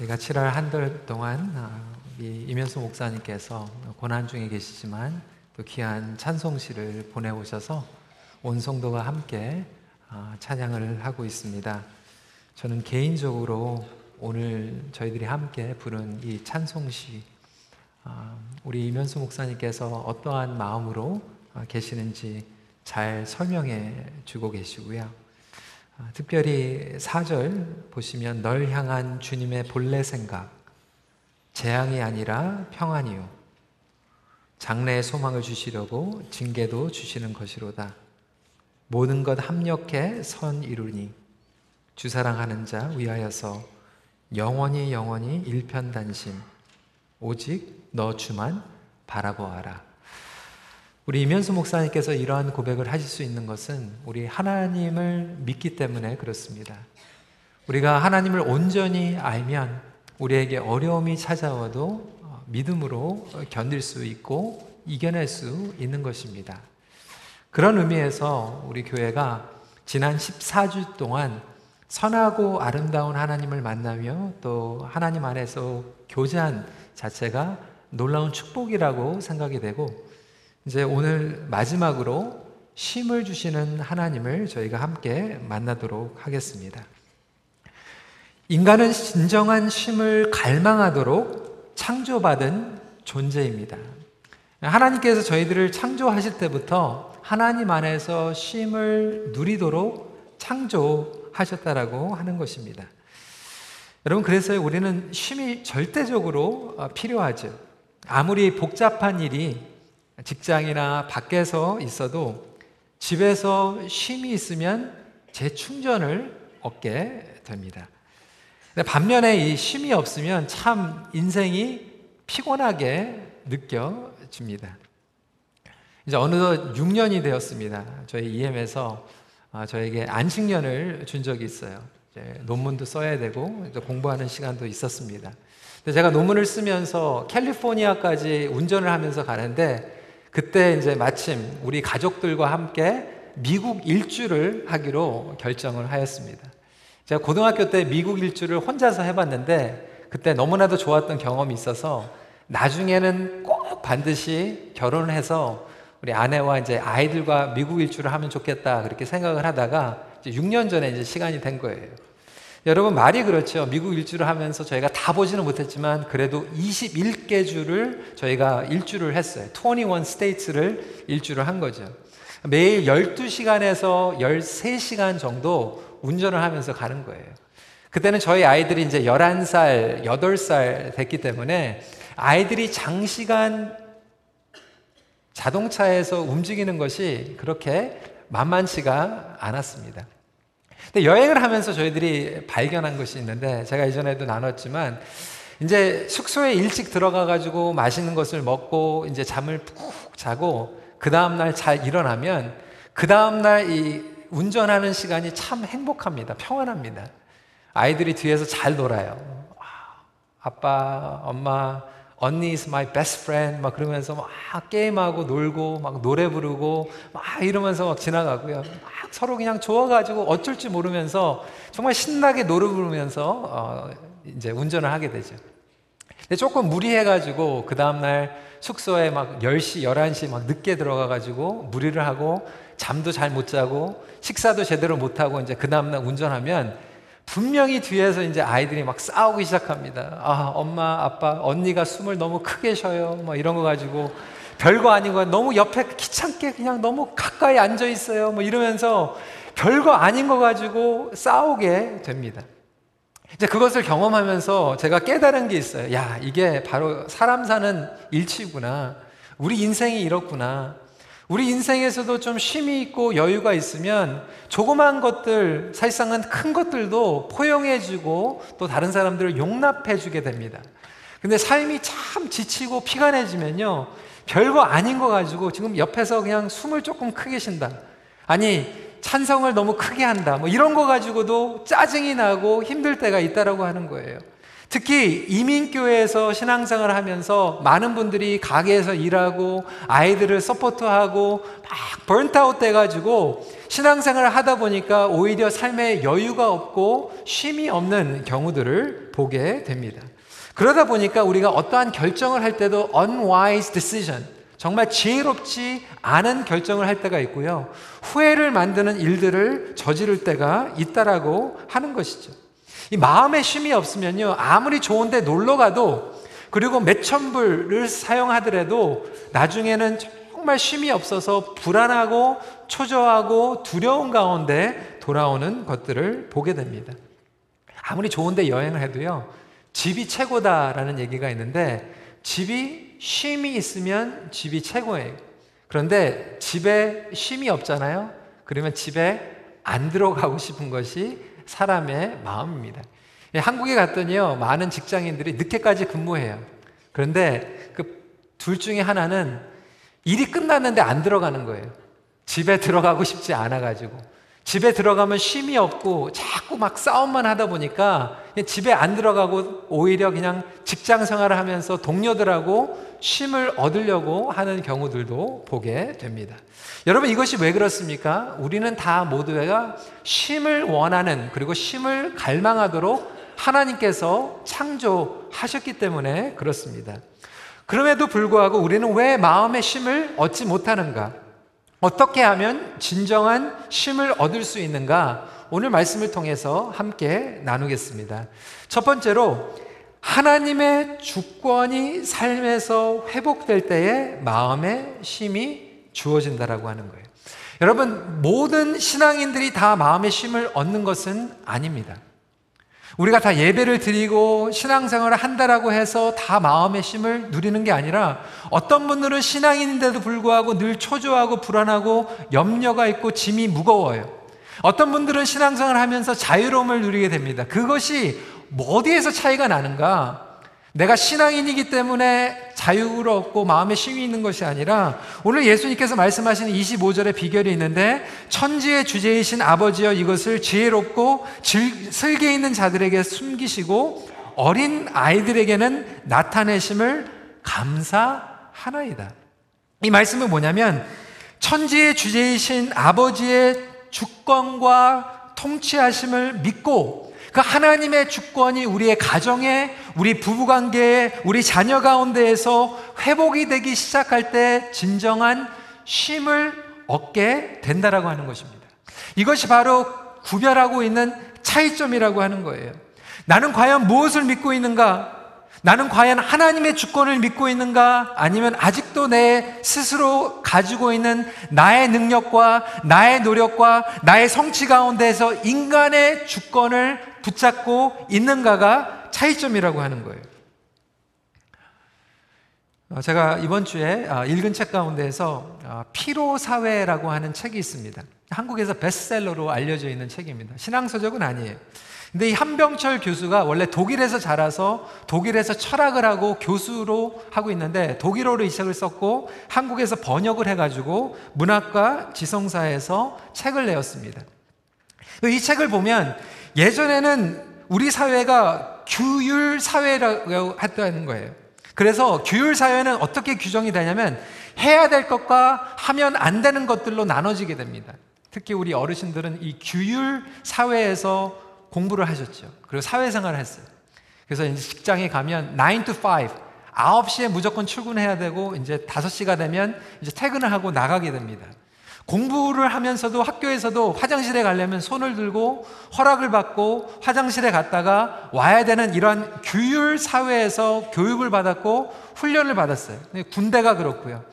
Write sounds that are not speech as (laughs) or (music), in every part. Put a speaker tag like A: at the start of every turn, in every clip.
A: 저희가 7월 한 달 동안 아, 이면수 목사님께서 고난 중에 계시지만 또 귀한 찬송시를 보내오셔서 온 성도가 함께 아, 찬양을 하고 있습니다. 저는 개인적으로 오늘 저희들이 함께 부른 이 찬송시 아, 우리 이면수 목사님께서 어떠한 마음으로 계시는지 잘 설명해 주고 계시고요. 아, 특별히 4절 보시면 널 향한 주님의 본래 생각, 재앙이 아니라 평안이요. 장래의 소망을 주시려고 징계도 주시는 것이로다. 모든 것 합력해 선 이루니 주 사랑하는 자 위하여서 영원히 영원히 일편단심 오직 너 주만 바라보아라. 우리 이면수 목사님께서 이러한 고백을 하실 수 있는 것은 우리 하나님을 믿기 때문에 그렇습니다. 우리가 하나님을 온전히 알면 우리에게 어려움이 찾아와도 어, 믿음으로 견딜 수 있고 이겨낼 수 있는 것입니다. 그런 의미에서 우리 교회가 지난 14주 동안 선하고 아름다운 하나님을 만나며 또 하나님 안에서 교제한 자체가 놀라운 축복이라고 생각이 되고 이제 오늘 마지막으로 쉼을 주시는 하나님을 저희가 함께 만나도록 하겠습니다. 인간은 진정한 쉼을 갈망하도록 창조받은 존재입니다. 하나님께서 저희들을 창조하실 때부터 하나님 안에서 쉼을 누리도록 창조하셨다라고 하는 것입니다. 여러분, 그래서 우리는 쉼이 절대적으로 필요하죠. 아무리 복잡한 일이 직장이나 밖에서 있어도 집에서 쉼이 있으면 재충전을 얻게 됩니다. 반면에 이 쉼이 없으면 참 인생이 피곤하게 느껴집니다. 이제 어느덧 6년이 되었습니다. 저희 EM에서 아, 저에게 안식년을 준 적이 있어요. 논문도 써야 되고 공부하는 시간도 있었습니다. 제가 논문을 쓰면서 캘리포니아까지 운전을 하면서 가는데 그때 이제 마침 우리 가족들과 함께 미국 일주를 하기로 결정을 하였습니다. 제가 고등학교 때 미국 일주를 혼자서 해봤는데 그때 너무나도 좋았던 경험이 있어서 나중에는 꼭 반드시 결혼을 해서 우리 아내와 이제 아이들과 미국 일주를 하면 좋겠다 그렇게 생각을 하다가 이제 6년 전에 이제 시간이 된 거예요. 여러분 말이 그렇죠. 미국 일주를 하면서 저희가 다 보지는 못했지만 그래도 21개 주를 저희가 일주를 했어요. 21 스테이트를 일주를 한 거죠. 매일 12시간에서 13시간 정도 운전을 하면서 가는 거예요. 그때는 저희 아이들이 이제 11살, 8살 됐기 때문에 아이들이 장시간 자동차에서 움직이는 것이 그렇게 만만치가 않았습니다. 근데 여행을 하면서 저희들이 발견한 것이 있는데 제가 이전에도 나눴지만 이제 숙소에 일찍 들어가 가지고 맛있는 것을 먹고 이제 잠을 푹 자고 그 다음 날 잘 일어나면 그 다음 날 이 운전하는 시간이 참 행복합니다. 평안합니다. 아이들이 뒤에서 잘 놀아요. 아빠, 엄마, 언니 is my best friend 막 그러면서 막 게임하고 놀고 막 노래 부르고 막 이러면서 막 지나가고요. 막 서로 그냥 좋아가지고 어쩔 줄 모르면서 정말 신나게 노래 부르면서 어 이제 운전을 하게 되죠. 근데 조금 무리해가지고 그 다음날 숙소에 막 10시, 11시 막 늦게 들어가가지고 무리를 하고 잠도 잘 못 자고 식사도 제대로 못 하고 이제 그 다음날 운전하면 분명히 뒤에서 이제 아이들이 막 싸우기 시작합니다. 아, 엄마, 아빠, 언니가 숨을 너무 크게 쉬어요. 뭐 이런 거 가지고 별거 아닌 거 너무 옆에 귀찮게 그냥 너무 가까이 앉아 있어요. 뭐 이러면서 별거 아닌 거 가지고 싸우게 됩니다. 이제 그것을 경험하면서 제가 깨달은 게 있어요. 야, 이게 바로 사람 사는 일치구나. 우리 인생이 이렇구나. 우리 인생에서도 좀 쉼이 있고 여유가 있으면 조그만 것들, 사실상은 큰 것들도 포용해주고 또 다른 사람들을 용납해주게 됩니다. 근데 삶이 참 지치고 피곤해지면요. 별거 아닌 거 가지고 지금 옆에서 그냥 숨을 조금 크게 쉰다. 아니, 찬성을 너무 크게 한다. 뭐 이런 거 가지고도 짜증이 나고 힘들 때가 있다라고 하는 거예요. 특히 이민교회에서 신앙생활을 하면서 많은 분들이 가게에서 일하고 아이들을 서포트하고 막 번트아웃 돼가지고 신앙생활을 하다 보니까 오히려 삶에 여유가 없고 쉼이 없는 경우들을 보게 됩니다. 그러다 보니까 우리가 어떠한 결정을 할 때도 unwise decision, 정말 지혜롭지 않은 결정을 할 때가 있고요. 후회를 만드는 일들을 저지를 때가 있다라고 하는 것이죠. 이 마음에 쉼이 없으면요. 아무리 좋은데 놀러 가도 그리고 몇천 불을 사용하더라도 나중에는 정말 쉼이 없어서 불안하고 초조하고 두려운 가운데 돌아오는 것들을 보게 됩니다. 아무리 좋은데 여행을 해도요. 집이 최고다라는 얘기가 있는데 집이 쉼이 있으면 집이 최고예요. 그런데 집에 쉼이 없잖아요. 그러면 집에 안 들어가고 싶은 것이 사람의 마음입니다. 예, 한국에 갔더니요, 많은 직장인들이 늦게까지 근무해요. 그런데 그 둘 중에 하나는 일이 끝났는데 안 들어가는 거예요. 집에 들어가고 싶지 않아가지고. 집에 들어가면 쉼이 없고 자꾸 막 싸움만 하다 보니까 집에 안 들어가고 오히려 그냥 직장 생활을 하면서 동료들하고 쉼을 얻으려고 하는 경우들도 보게 됩니다. 여러분 이것이 왜 그렇습니까? 우리는 다 모두가 쉼을 원하는 그리고 쉼을 갈망하도록 하나님께서 창조하셨기 때문에 그렇습니다. 그럼에도 불구하고 우리는 왜 마음의 쉼을 얻지 못하는가? 어떻게 하면 진정한 쉼을 얻을 수 있는가? 오늘 말씀을 통해서 함께 나누겠습니다. 첫 번째로 하나님의 주권이 삶에서 회복될 때에 마음의 쉼이 주어진다라고 하는 거예요. 여러분, 모든 신앙인들이 다 마음의 쉼을 얻는 것은 아닙니다. 우리가 다 예배를 드리고 신앙생활을 한다라고 해서 다 마음의 쉼을 누리는 게 아니라 어떤 분들은 신앙인인데도 불구하고 늘 초조하고 불안하고 염려가 있고 짐이 무거워요. 어떤 분들은 신앙생활을 하면서 자유로움을 누리게 됩니다. 그것이 어디에서 차이가 나는가? 내가 신앙인이기 때문에 자유롭고 마음에 쉼이 있는 것이 아니라 오늘 예수님께서 말씀하시는 25절의 비결이 있는데 천지의 주제이신 아버지여 이것을 지혜롭고 슬기 있는 자들에게 숨기시고 어린 아이들에게는 나타내심을 감사하나이다. 이 말씀은 뭐냐면 천지의 주제이신 아버지의 주권과 통치하심을 믿고 그 하나님의 주권이 우리의 가정에, 우리 부부관계에, 우리 자녀 가운데에서 회복이 되기 시작할 때 진정한 쉼을 얻게 된다라고 하는 것입니다. 이것이 바로 구별하고 있는 차이점이라고 하는 거예요. 나는 과연 무엇을 믿고 있는가? 나는 과연 하나님의 주권을 믿고 있는가? 아니면 아직도 내 스스로 가지고 있는 나의 능력과 나의 노력과 나의 성취 가운데서 인간의 주권을 붙잡고 있는가가 차이점이라고 하는 거예요. 어, 제가 이번 주에 어, 읽은 책 가운데에서 어, 피로 사회라고 하는 책이 있습니다. 한국에서 베스트셀러로 알려져 있는 책입니다. 신앙서적은 아니에요. 근데 이 한병철 교수가 원래 독일에서 자라서 독일에서 철학을 하고 교수로 하고 있는데 독일어로 이 책을 썼고 한국에서 번역을 해가지고 문학과 지성사에서 책을 내었습니다. 이 책을 보면 예전에는 우리 사회가 규율 사회라고 했다는 거예요. 그래서 규율 사회는 어떻게 규정이 되냐면 해야 될 것과 하면 안 되는 것들로 나눠지게 됩니다. 특히 우리 어르신들은 이 규율 사회에서 공부를 하셨죠. 그리고 사회생활을 했어요. 그래서 이제 직장에 가면 9 to 5, 9시에 무조건 출근해야 되고 이제 5시가 되면 이제 퇴근을 하고 나가게 됩니다. 공부를 하면서도 학교에서도 화장실에 가려면 손을 들고 허락을 받고 화장실에 갔다가 와야 되는 이러한 규율 사회에서 교육을 받았고 훈련을 받았어요. 군대가 그렇고요.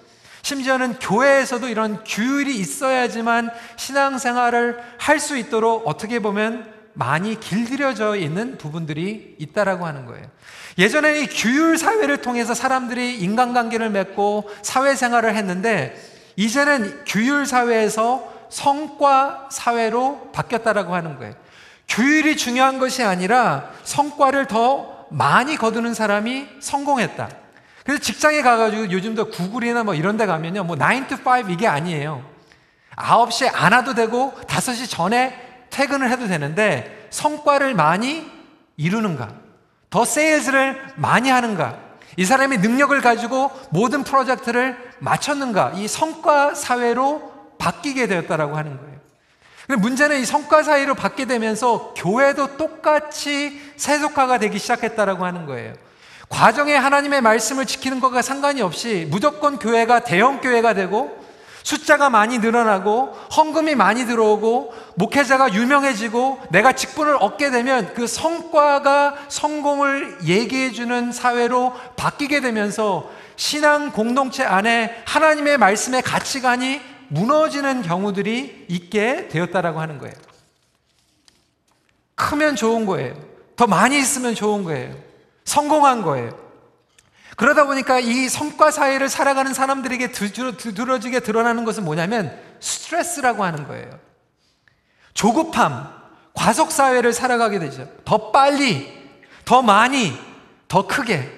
A: 심지어는 교회에서도 이런 규율이 있어야지만 신앙생활을 할 수 있도록 어떻게 보면 많이 길들여져 있는 부분들이 있다라고 하는 거예요. 예전에 이 규율 사회를 통해서 사람들이 인간관계를 맺고 사회생활을 했는데 이제는 규율 사회에서 성과 사회로 바뀌었다라고 하는 거예요. 규율이 중요한 것이 아니라 성과를 더 많이 거두는 사람이 성공했다. 그래서 직장에 가가지고 요즘도 구글이나 뭐 이런 데 가면요. 뭐 9 to 5 이게 아니에요. 9시에 안 와도 되고 5시 전에 퇴근을 해도 되는데 성과를 많이 이루는가? 더 세일즈를 많이 하는가? 이 사람이 능력을 가지고 모든 프로젝트를 마쳤는가? 이 성과 사회로 바뀌게 되었다라고 하는 거예요. 근데 문제는 이 성과 사회로 바뀌게 되면서 교회도 똑같이 세속화가 되기 시작했다라고 하는 거예요. 과정에 하나님의 말씀을 지키는 것과 상관이 없이 무조건 교회가 대형 교회가 되고 숫자가 많이 늘어나고 헌금이 많이 들어오고 목회자가 유명해지고 내가 직분을 얻게 되면 그 성과가 성공을 얘기해 주는 사회로 바뀌게 되면서 신앙 공동체 안에 하나님의 말씀의 가치관이 무너지는 경우들이 있게 되었다라고 하는 거예요. 크면 좋은 거예요. 더 많이 있으면 좋은 거예요. 성공한 거예요. 그러다 보니까 이 성과 사회를 살아가는 사람들에게 두드러지게 드러나는 것은 뭐냐면 스트레스라고 하는 거예요. 조급함, 과속 사회를 살아가게 되죠. 더 빨리, 더 많이, 더 크게.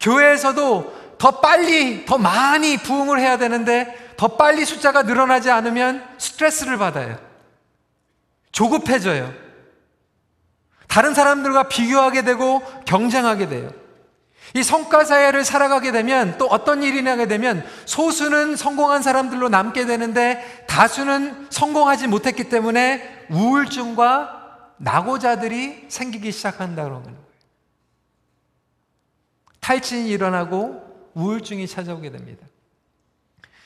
A: 교회에서도 더 빨리, 더 많이 부흥을 해야 되는데 더 빨리 숫자가 늘어나지 않으면 스트레스를 받아요. 조급해져요. 다른 사람들과 비교하게 되고 경쟁하게 돼요. 이 성과 사회를 살아가게 되면 또 어떤 일이 나게 되면 소수는 성공한 사람들로 남게 되는데 다수는 성공하지 못했기 때문에 우울증과 낙오자들이 생기기 시작한다는 거예요. 탈진이 일어나고 우울증이 찾아오게 됩니다.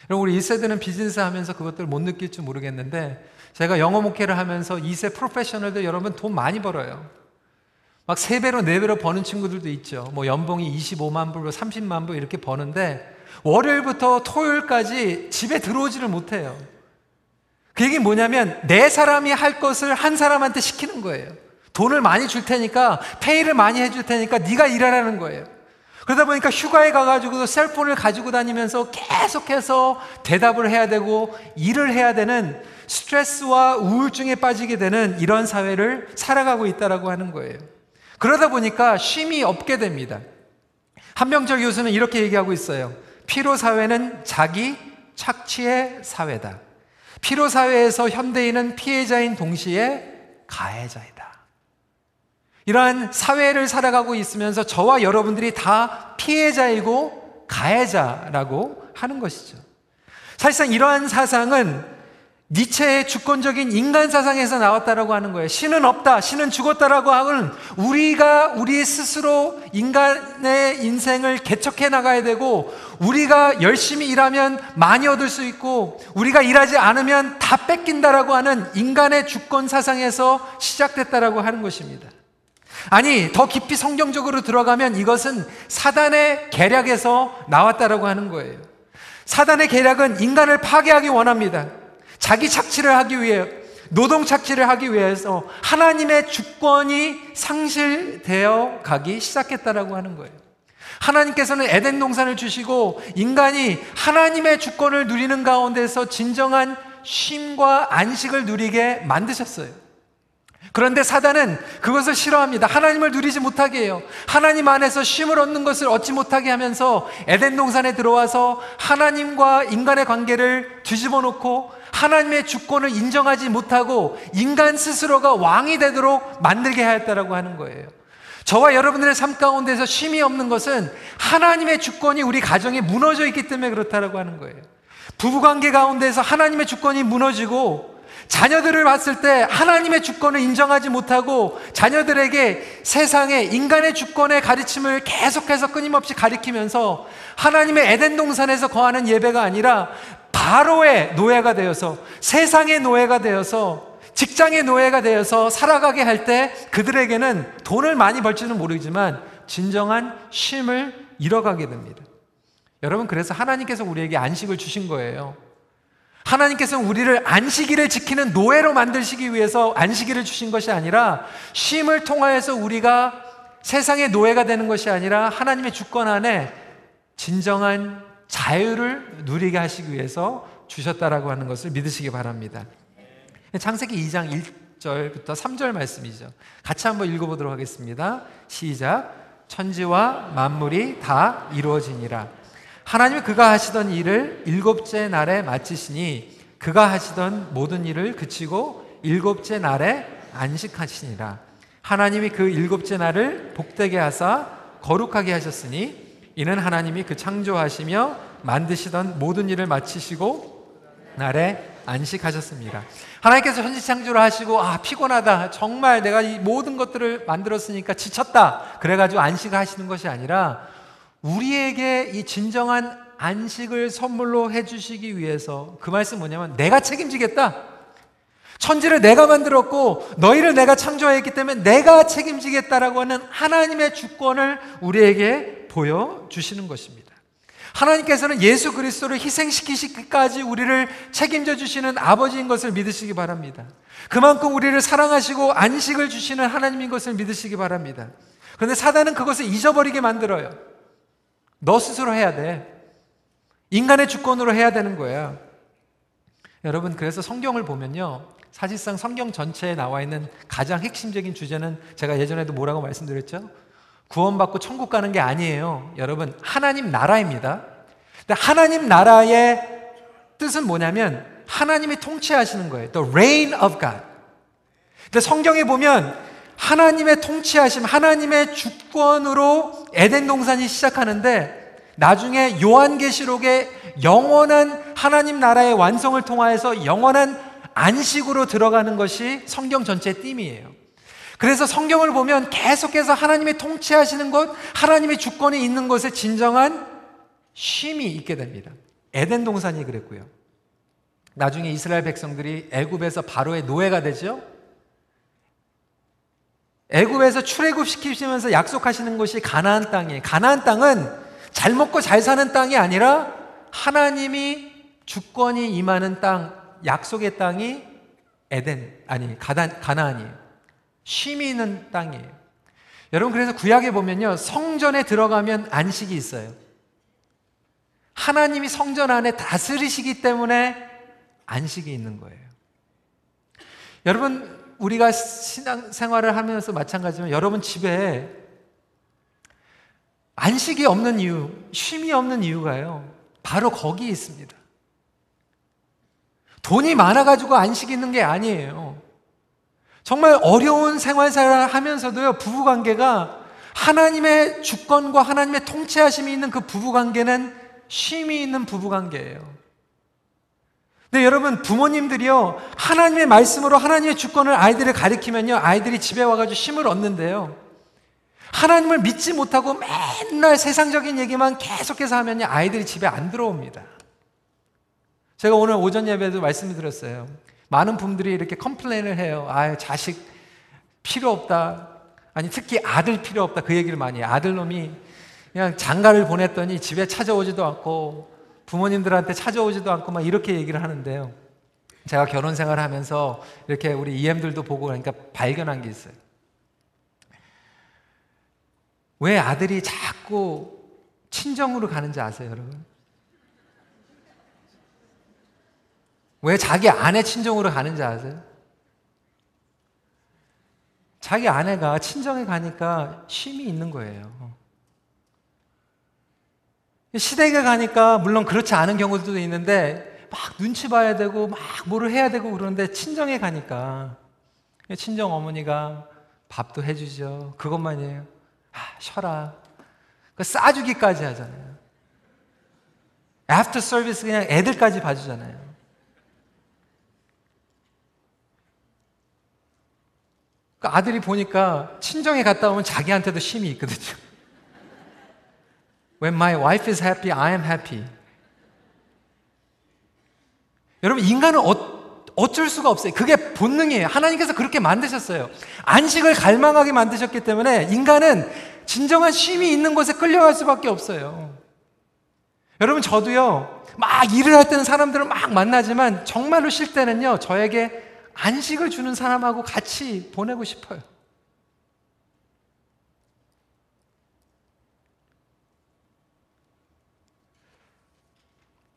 A: 여러분 우리 1세대는 비즈니스 하면서 그것들을 못 느낄지 모르겠는데 제가 영어 목회를 하면서 2세 프로페셔널들 여러분 돈 많이 벌어요. 막 3배로 4배로 버는 친구들도 있죠. 뭐 연봉이 25만 불, 30만 불 이렇게 버는데 월요일부터 토요일까지 집에 들어오지를 못해요. 그 얘기 뭐냐면 내 사람이 할 것을 한 사람한테 시키는 거예요. 돈을 많이 줄 테니까 페이를 많이 해줄 테니까 네가 일하라는 거예요. 그러다 보니까 휴가에 가가지고 셀폰을 가지고 다니면서 계속해서 대답을 해야 되고 일을 해야 되는 스트레스와 우울증에 빠지게 되는 이런 사회를 살아가고 있다라고 하는 거예요. 그러다 보니까 쉼이 없게 됩니다. 한명철 교수는 이렇게 얘기하고 있어요. 피로 사회는 자기 착취의 사회다. 피로 사회에서 현대인은 피해자인 동시에 가해자이다. 이러한 사회를 살아가고 있으면서 저와 여러분들이 다 피해자이고 가해자라고 하는 것이죠. 사실상 이러한 사상은 니체의 주권적인 인간 사상에서 나왔다라고 하는 거예요. 신은 없다. 신은 죽었다라고 하는 우리가 우리 스스로 인간의 인생을 개척해 나가야 되고 우리가 열심히 일하면 많이 얻을 수 있고 우리가 일하지 않으면 다 뺏긴다라고 하는 인간의 주권 사상에서 시작됐다라고 하는 것입니다. 아니, 더 깊이 성경적으로 들어가면 이것은 사단의 계략에서 나왔다라고 하는 거예요. 사단의 계략은 인간을 파괴하기 원합니다. 자기 착취를 하기 위해 노동 착취를 하기 위해서 하나님의 주권이 상실되어 가기 시작했다라고 하는 거예요. 하나님께서는 에덴 동산을 주시고 인간이 하나님의 주권을 누리는 가운데서 진정한 쉼과 안식을 누리게 만드셨어요. 그런데 사단은 그것을 싫어합니다. 하나님을 누리지 못하게 해요. 하나님 안에서 쉼을 얻는 것을 얻지 못하게 하면서 에덴 동산에 들어와서 하나님과 인간의 관계를 뒤집어 놓고 하나님의 주권을 인정하지 못하고 인간 스스로가 왕이 되도록 만들게 하였다라고 하는 거예요. 저와 여러분들의 삶 가운데서 쉼이 없는 것은 하나님의 주권이 우리 가정에 무너져 있기 때문에 그렇다라고 하는 거예요. 부부 관계 가운데서 하나님의 주권이 무너지고 자녀들을 봤을 때 하나님의 주권을 인정하지 못하고 자녀들에게 세상의 인간의 주권의 가르침을 계속해서 끊임없이 가리키면서 하나님의 에덴 동산에서 거하는 예배가 아니라 바로의 노예가 되어서 세상의 노예가 되어서 직장의 노예가 되어서 살아가게 할 때 그들에게는 돈을 많이 벌지는 모르지만 진정한 쉼을 잃어가게 됩니다. 여러분 그래서 하나님께서 우리에게 안식을 주신 거예요. 하나님께서 우리를 안식일을 지키는 노예로 만드시기 위해서 안식일을 주신 것이 아니라 쉼을 통하여서 우리가 세상의 노예가 되는 것이 아니라 하나님의 주권 안에 진정한 자유를 누리게 하시기 위해서 주셨다라고 하는 것을 믿으시기 바랍니다. 창세기 2장 1절부터 3절 말씀이죠. 같이 한번 읽어보도록 하겠습니다. 시작. 천지와 만물이 다 이루어지니라. 하나님이 그가 하시던 일을 일곱째 날에 마치시니 그가 하시던 모든 일을 그치고 일곱째 날에 안식하시니라. 하나님이 그 일곱째 날을 복되게 하사 거룩하게 하셨으니 이는 하나님이 그 창조하시며 만드시던 모든 일을 마치시고 날에 안식하셨습니다. 하나님께서 현지 창조를 하시고 아 피곤하다 정말 내가 이 모든 것들을 만들었으니까 지쳤다 그래가지고 안식하시는 것이 아니라 우리에게 이 진정한 안식을 선물로 해주시기 위해서 그 말씀 뭐냐면 내가 책임지겠다. 천지를 내가 만들었고 너희를 내가 창조했기 때문에 내가 책임지겠다라고 하는 하나님의 주권을 우리에게 보여주시는 것입니다. 하나님께서는 예수 그리스도를 희생시키시기까지 우리를 책임져 주시는 아버지인 것을 믿으시기 바랍니다. 그만큼 우리를 사랑하시고 안식을 주시는 하나님인 것을 믿으시기 바랍니다. 그런데 사단은 그것을 잊어버리게 만들어요. 너 스스로 해야 돼. 인간의 주권으로 해야 되는 거야. 여러분, 그래서 성경을 보면요. 사실상 성경 전체에 나와 있는 가장 핵심적인 주제는 제가 예전에도 뭐라고 말씀드렸죠? 구원받고 천국 가는 게 아니에요. 여러분, 하나님 나라입니다. 근데 하나님 나라의 뜻은 뭐냐면 하나님이 통치하시는 거예요. The reign of God. 근데 성경에 보면 하나님의 통치하심, 하나님의 주권으로 에덴 동산이 시작하는데 나중에 요한계시록에 영원한 하나님 나라의 완성을 통하여서 영원한 안식으로 들어가는 것이 성경 전체의 띠이에요 그래서 성경을 보면 계속해서 하나님의 통치하시는 것, 하나님의 주권이 있는 것에 진정한 쉼이 있게 됩니다. 에덴 동산이 그랬고요. 나중에 이스라엘 백성들이 애굽에서 바로의 노예가 되죠. 애굽에서 출애굽 시키시면서 약속하시는 것이 가나안 땅이에요. 가나안 땅은 잘 먹고 잘 사는 땅이 아니라 하나님이 주권이 임하는 땅, 약속의 땅이 에덴 아니 가단, 가나안이에요. 쉼이 있는 땅이에요. 여러분 그래서 구약에 보면요 성전에 들어가면 안식이 있어요. 하나님이 성전 안에 다스리시기 때문에 안식이 있는 거예요. 여러분 우리가 신앙 생활을 하면서 마찬가지지만 여러분 집에 안식이 없는 이유, 쉼이 없는 이유가요. 바로 거기 있습니다. 돈이 많아가지고 안식이 있는 게 아니에요. 정말 어려운 생활생활을 하면서도요, 부부관계가 하나님의 주권과 하나님의 통치하심이 있는 그 부부관계는 쉼이 있는 부부관계예요. 근데 여러분, 부모님들이요, 하나님의 말씀으로 하나님의 주권을 아이들을 가리키면요, 아이들이 집에 와가지고 쉼을 얻는데요. 하나님을 믿지 못하고 맨날 세상적인 얘기만 계속해서 하면 아이들이 집에 안 들어옵니다. 제가 오늘 오전 예배도 말씀을 드렸어요. 많은 분들이 이렇게 컴플레인을 해요. 아, 자식 필요 없다. 아니, 특히 아들 필요 없다. 그 얘기를 많이 해요. 아들놈이 그냥 장가를 보냈더니 집에 찾아오지도 않고 부모님들한테 찾아오지도 않고 막 이렇게 얘기를 하는데요. 제가 결혼 생활 하면서 이렇게 우리 EM들도 보고 그러니까 발견한 게 있어요. 왜 아들이 자꾸 친정으로 가는지 아세요, 여러분? 왜 자기 아내 친정으로 가는지 아세요? 자기 아내가 친정에 가니까 쉼이 있는 거예요. 시댁에 가니까 물론 그렇지 않은 경우도 있는데 막 눈치 봐야 되고 막 뭐를 해야 되고 그러는데 친정에 가니까 친정 어머니가 밥도 해주죠. 그것만이에요. 아, 쉬어라. 그 싸주기까지 하잖아요. 애프터 서비스 그냥 애들까지 봐주잖아요. 그 아들이 보니까 친정에 갔다 오면 자기한테도 쉼이 있거든요. (laughs) When my wife is happy, I am happy. 여러분, 인간은 어, 어쩔 수가 없어요. 그게 본능이에요. 하나님께서 그렇게 만드셨어요. 안식을 갈망하게 만드셨기 때문에 인간은 진정한 쉼이 있는 곳에 끌려갈 수밖에 없어요. 여러분, 저도요, 막 일을 할 때는 사람들을 막 만나지만 정말로 쉴 때는요, 저에게 안식을 주는 사람하고 같이 보내고 싶어요.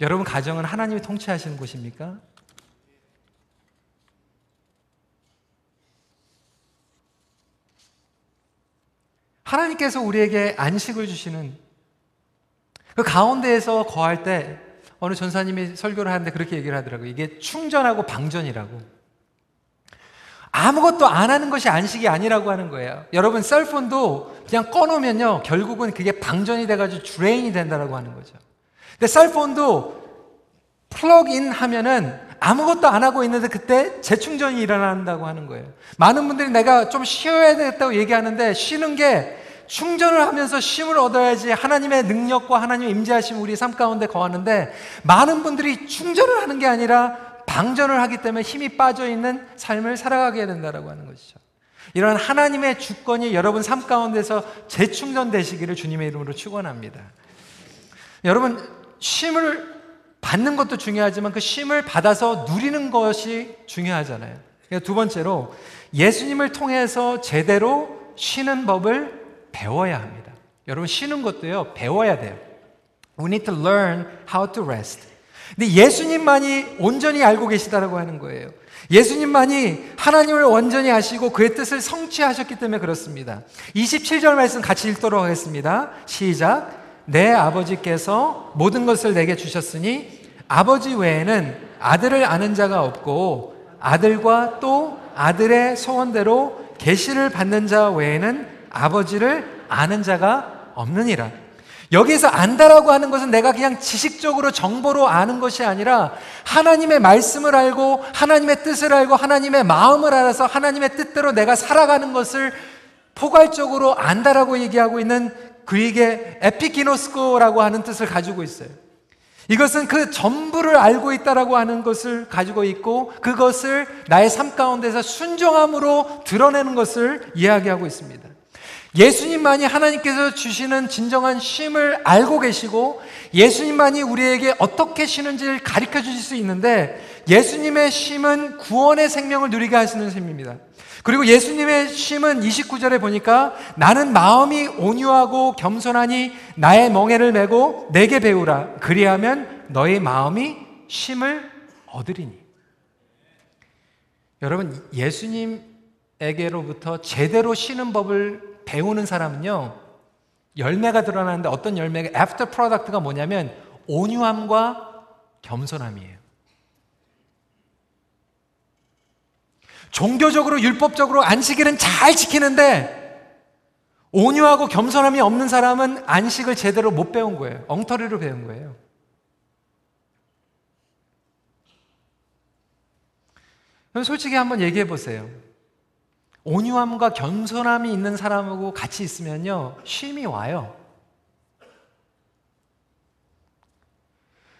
A: 여러분 가정은 하나님이 통치하시는 곳입니까? 하나님께서 우리에게 안식을 주시는 그 가운데에서 거할 때 어느 전도사님이 설교를 하는데 그렇게 얘기를 하더라고요. 이게 충전하고 방전이라고. 아무것도 안 하는 것이 안식이 아니라고 하는 거예요. 여러분 cell phone도 그냥 꺼놓으면요 결국은 그게 방전이 돼가지고 drain이 된다라고 하는 거죠. 근데 cell phone도 plug in 하면은 아무것도 안 하고 있는데 그때 재충전이 일어난다고 하는 거예요. 많은 분들이 내가 좀 쉬어야 되겠다고 얘기하는데 쉬는 게 충전을 하면서 쉼을 얻어야지 하나님의 능력과 하나님의 임재하심 우리 삶 가운데 거하는데 많은 분들이 충전을 하는 게 아니라 방전을 하기 때문에 힘이 빠져 있는 삶을 살아가게 된다라고 하는 것이죠. 이런 하나님의 주권이 여러분 삶 가운데서 재충전되시기를 주님의 이름으로 축원합니다. 여러분 쉼을 받는 것도 중요하지만 그 쉼을 받아서 누리는 것이 중요하잖아요. 두 번째로 예수님을 통해서 제대로 쉬는 법을 배워야 합니다. 여러분 쉬는 것도요 배워야 돼요. We need to learn how to rest. 근데 예수님만이 온전히 알고 계시다라고 하는 거예요. 예수님만이 하나님을 온전히 아시고 그의 뜻을 성취하셨기 때문에 그렇습니다. 27절 말씀 같이 읽도록 하겠습니다. 시작. 내 아버지께서 모든 것을 내게 주셨으니 아버지 외에는 아들을 아는 자가 없고 아들과 또 아들의 소원대로 계시를 받는 자 외에는 아버지를 아는 자가 없느니라. 여기에서 안다라고 하는 것은 내가 그냥 지식적으로 정보로 아는 것이 아니라 하나님의 말씀을 알고 하나님의 뜻을 알고 하나님의 마음을 알아서 하나님의 뜻대로 내가 살아가는 것을 포괄적으로 안다라고 얘기하고 있는 그에게 에피키노스코라고 하는 뜻을 가지고 있어요. 이것은 그 전부를 알고 있다라고 하는 것을 가지고 있고 그것을 나의 삶 가운데서 순종함으로 드러내는 것을 이야기하고 있습니다. 예수님만이 하나님께서 주시는 진정한 쉼을 알고 계시고 예수님만이 우리에게 어떻게 쉬는지를 가르쳐 주실 수 있는데 예수님의 쉼은 구원의 생명을 누리게 하시는 셈입니다. 그리고 예수님의 쉼은 29절에 보니까 나는 마음이 온유하고 겸손하니 나의 멍에를 메고 내게 배우라. 그리하면 너의 마음이 쉼을 얻으리니. 여러분, 예수님에게로부터 제대로 쉬는 법을 배우는 사람은요, 열매가 드러나는데 어떤 열매가, after product가 뭐냐면 온유함과 겸손함이에요. 종교적으로 율법적으로 안식일은 잘 지키는데 온유하고 겸손함이 없는 사람은 안식을 제대로 못 배운 거예요. 엉터리로 배운 거예요. 그럼 솔직히 한번 얘기해 보세요. 온유함과 겸손함이 있는 사람하고 같이 있으면요, 쉼이 와요.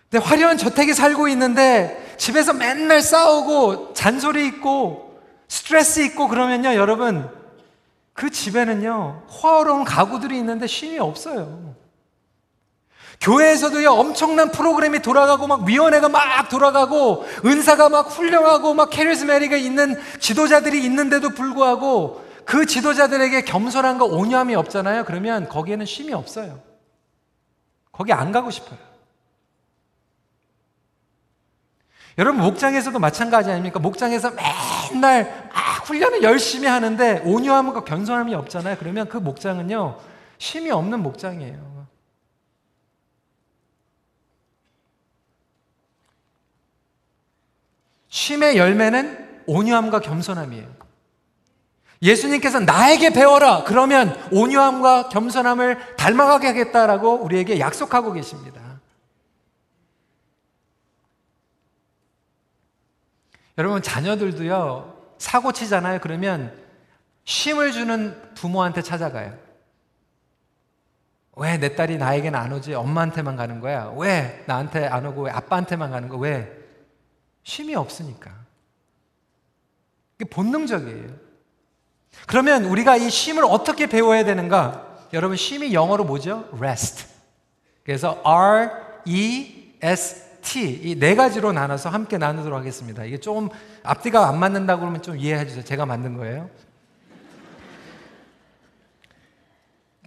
A: 근데 화려한 저택에 살고 있는데 집에서 맨날 싸우고 잔소리 있고 스트레스 있고 그러면요, 여러분, 그 집에는요, 화어로운 가구들이 있는데 쉼이 없어요. 교회에서도요, 엄청난 프로그램이 돌아가고, 막 위원회가 막 돌아가고, 은사가 막 훌륭하고, 막 캐리스메리가 있는 지도자들이 있는데도 불구하고, 그 지도자들에게 겸손함과 온유함이 없잖아요. 그러면 거기에는 쉼이 없어요. 거기 안 가고 싶어요. 여러분 목장에서도 마찬가지 아닙니까? 목장에서 맨날 막 훈련을 열심히 하는데 온유함과 겸손함이 없잖아요. 그러면 그 목장은요 쉼이 없는 목장이에요. 쉼의 열매는 온유함과 겸손함이에요. 예수님께서 나에게 배워라. 그러면 온유함과 겸손함을 닮아가게 하겠다라고 우리에게 약속하고 계십니다. 여러분 자녀들도요 사고 치잖아요. 그러면 쉼을 주는 부모한테 찾아가요. 왜 내 딸이 나에게는 안 오지? 엄마한테만 가는 거야. 왜 나한테 안 오고 왜 아빠한테만 가는 거? 왜? 쉼이 없으니까. 이게 본능적이에요. 그러면 우리가 이 쉼을 어떻게 배워야 되는가? 여러분 쉼이 영어로 뭐죠? rest. 그래서 R E S T 이 네 가지로 나눠서 함께 나누도록 하겠습니다. 이게 조금 앞뒤가 안 맞는다고 그러면 좀 이해해 주세요. 제가 만든 거예요.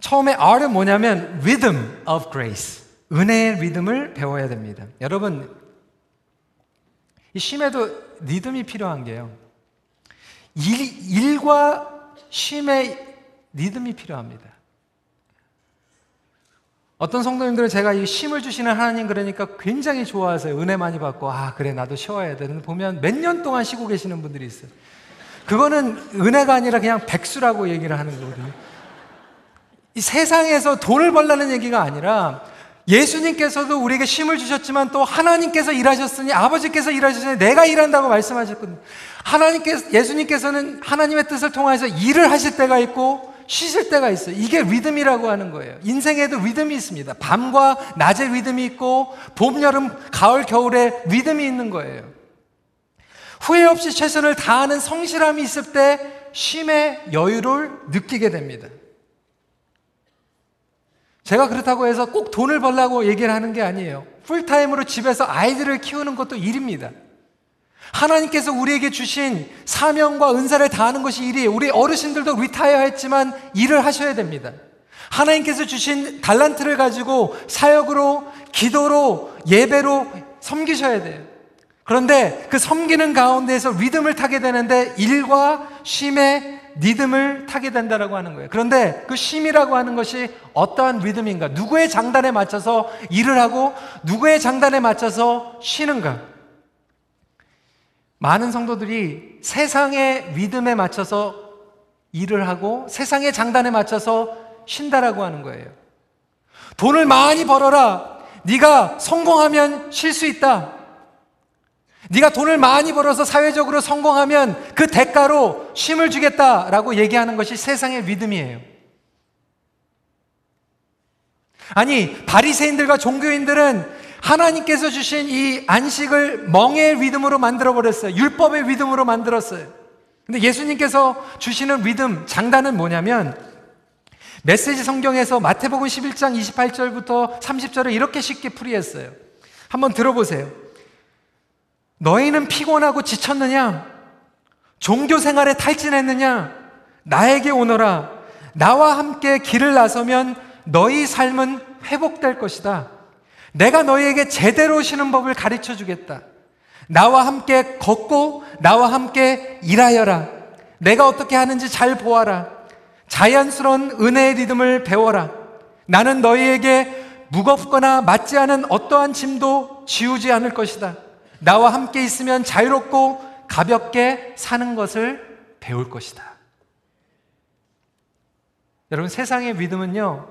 A: 처음에 R은 뭐냐면 rhythm of grace. 은혜의 리듬을 배워야 됩니다. 여러분 이 쉼에도 리듬이 필요한 게요. 일, 일과 쉼의 리듬이 필요합니다. 어떤 성도님들은 제가 이 쉼을 주시는 하나님 그러니까 굉장히 좋아하세요. 은혜 많이 받고, 아, 그래, 나도 쉬어야 되는 보면 몇 년 동안 쉬고 계시는 분들이 있어요. 그거는 은혜가 아니라 그냥 백수라고 얘기를 하는 거거든요. 이 세상에서 돈을 벌라는 얘기가 아니라 예수님께서도 우리에게 쉼을 주셨지만 또 하나님께서 일하셨으니 아버지께서 일하셨으니 내가 일한다고 말씀하셨거든요. 하나님께서 예수님께서는 하나님의 뜻을 통해서 일을 하실 때가 있고 쉬실 때가 있어요. 이게 리듬이라고 하는 거예요. 인생에도 리듬이 있습니다. 밤과 낮의 리듬이 있고 봄, 여름, 가을, 겨울에 리듬이 있는 거예요. 후회 없이 최선을 다하는 성실함이 있을 때 쉼의 여유를 느끼게 됩니다. 제가 그렇다고 해서 꼭 돈을 벌라고 얘기를 하는 게 아니에요. 풀타임으로 집에서 아이들을 키우는 것도 일입니다. 하나님께서 우리에게 주신 사명과 은사를 다하는 것이 일이에요. 우리 어르신들도 retire 했지만 일을 하셔야 됩니다. 하나님께서 주신 달란트를 가지고 사역으로, 기도로, 예배로 섬기셔야 돼요. 그런데 그 섬기는 가운데에서 리듬을 타게 되는데 일과 쉼의 리듬을 타게 된다라고 하는 거예요. 그런데 그 쉼이라고 하는 것이 어떠한 리듬인가? 누구의 장단에 맞춰서 일을 하고 누구의 장단에 맞춰서 쉬는가? 많은 성도들이 세상의 리듬에 맞춰서 일을 하고 세상의 장단에 맞춰서 쉰다라고 하는 거예요. 돈을 많이 벌어라. 네가 성공하면 쉴 수 있다. 네가 돈을 많이 벌어서 사회적으로 성공하면 그 대가로 쉼을 주겠다라고 얘기하는 것이 세상의 믿음이에요. 아니 바리새인들과 종교인들은 하나님께서 주신 이 안식을 멍의 리듬으로 만들어 버렸어요. 율법의 리듬으로 만들었어요. 근데 예수님께서 주시는 리듬 장단은 뭐냐면 메시지 성경에서 마태복음 11장 28절부터 30절을 이렇게 쉽게 풀이했어요. 한번 들어보세요. 너희는 피곤하고 지쳤느냐? 종교 생활에 탈진했느냐? 나에게 오너라. 나와 함께 길을 나서면 너희 삶은 회복될 것이다. 내가 너희에게 제대로 쉬는 법을 가르쳐 주겠다. 나와 함께 걷고 나와 함께 일하여라. 내가 어떻게 하는지 잘 보아라. 자연스러운 은혜의 리듬을 배워라. 나는 너희에게 무겁거나 맞지 않은 어떠한 짐도 지우지 않을 것이다. 나와 함께 있으면 자유롭고 가볍게 사는 것을 배울 것이다. 여러분, 세상의 믿음은요,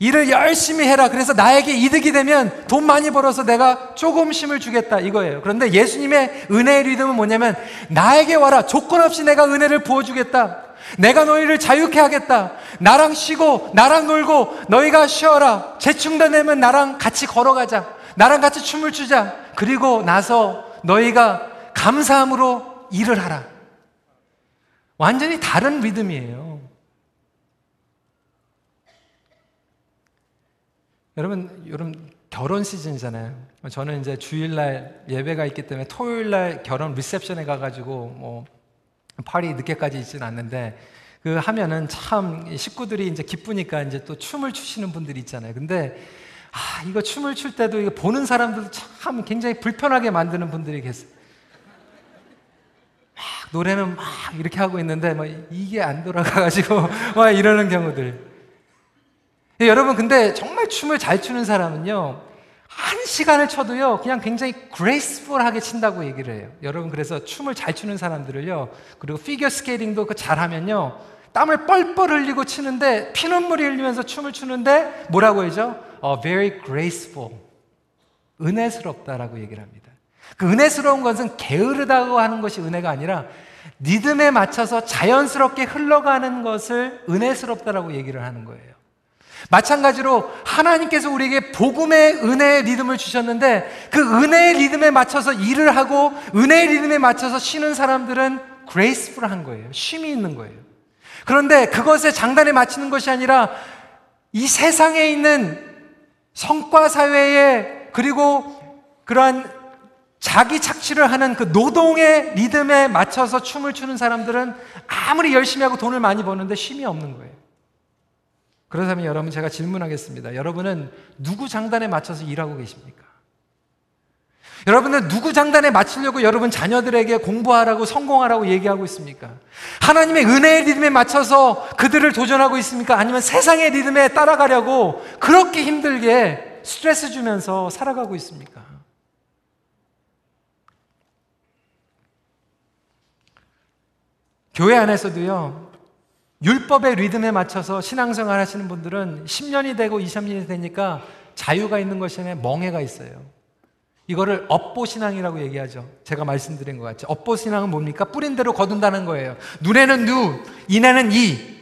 A: 일을 열심히 해라. 그래서 나에게 이득이 되면 돈 많이 벌어서 내가 조금 쉼을 주겠다. 이거예요. 그런데 예수님의 은혜의 리듬은 뭐냐면, 나에게 와라. 조건 없이 내가 은혜를 부어주겠다. 내가 너희를 자유케 하겠다. 나랑 쉬고, 나랑 놀고, 너희가 쉬어라. 재충전되면 나랑 같이 걸어가자. 나랑 같이 춤을 추자. 그리고 나서 너희가 감사함으로 일을 하라. 완전히 다른 리듬이에요. 여러분, 여러분 결혼 시즌이잖아요. 저는 이제 주일날 예배가 있기 때문에 토요일날 결혼 리셉션에 가가지고 뭐 파리 늦게까지 있지는 않는데 그 하면은 참 식구들이 이제 기쁘니까 이제 또 춤을 추시는 분들이 있잖아요. 근데 아, 이거 춤을 출 때도 이거 보는 사람들도 참 굉장히 불편하게 만드는 분들이 계세요. 막 노래는 막 이렇게 하고 있는데 막 이게 안 돌아가가지고 (laughs) 막 이러는 경우들. 여러분 근데 정말 춤을 잘 추는 사람은요 한 시간을 쳐도요 그냥 굉장히 그레이스풀하게 친다고 얘기를 해요. 여러분 그래서 춤을 잘 추는 사람들을요 그리고 피겨 스케이팅도 그 잘하면요 땀을 뻘뻘 흘리고 치는데 피눈물이 흘리면서 춤을 추는데 뭐라고 하죠? 어, very graceful. 은혜스럽다라고 얘기를 합니다. 그 은혜스러운 것은 게으르다고 하는 것이 은혜가 아니라 리듬에 맞춰서 자연스럽게 흘러가는 것을 은혜스럽다라고 얘기를 하는 거예요. 마찬가지로 하나님께서 우리에게 복음의 은혜의 리듬을 주셨는데 그 은혜의 리듬에 맞춰서 일을 하고 은혜의 리듬에 맞춰서 쉬는 사람들은 그레이스풀한 거예요. 쉼이 있는 거예요. 그런데 그것에 장단에 맞추는 것이 아니라 이 세상에 있는 성과 사회에 그리고 그러한 자기 착취를 하는 그 노동의 리듬에 맞춰서 춤을 추는 사람들은 아무리 열심히 하고 돈을 많이 버는데 쉼이 없는 거예요. 그렇다면 여러분 제가 질문하겠습니다. 여러분은 누구 장단에 맞춰서 일하고 계십니까? 여러분은 누구 장단에 맞추려고 여러분 자녀들에게 공부하라고 성공하라고 얘기하고 있습니까? 하나님의 은혜의 리듬에 맞춰서 그들을 도전하고 있습니까? 아니면 세상의 리듬에 따라가려고 그렇게 힘들게 스트레스 주면서 살아가고 있습니까? 교회 안에서도요, 율법의 리듬에 맞춰서 신앙생활 하시는 분들은 10년이 되고 20년이 되니까 자유가 있는 것이 아니라 멍해가 있어요. 이거를 업보신앙이라고 얘기하죠. 제가 말씀드린 것 같죠. 업보신앙은 뭡니까? 뿌린 대로 거둔다는 거예요. 눈에는 눈, 이에는 이.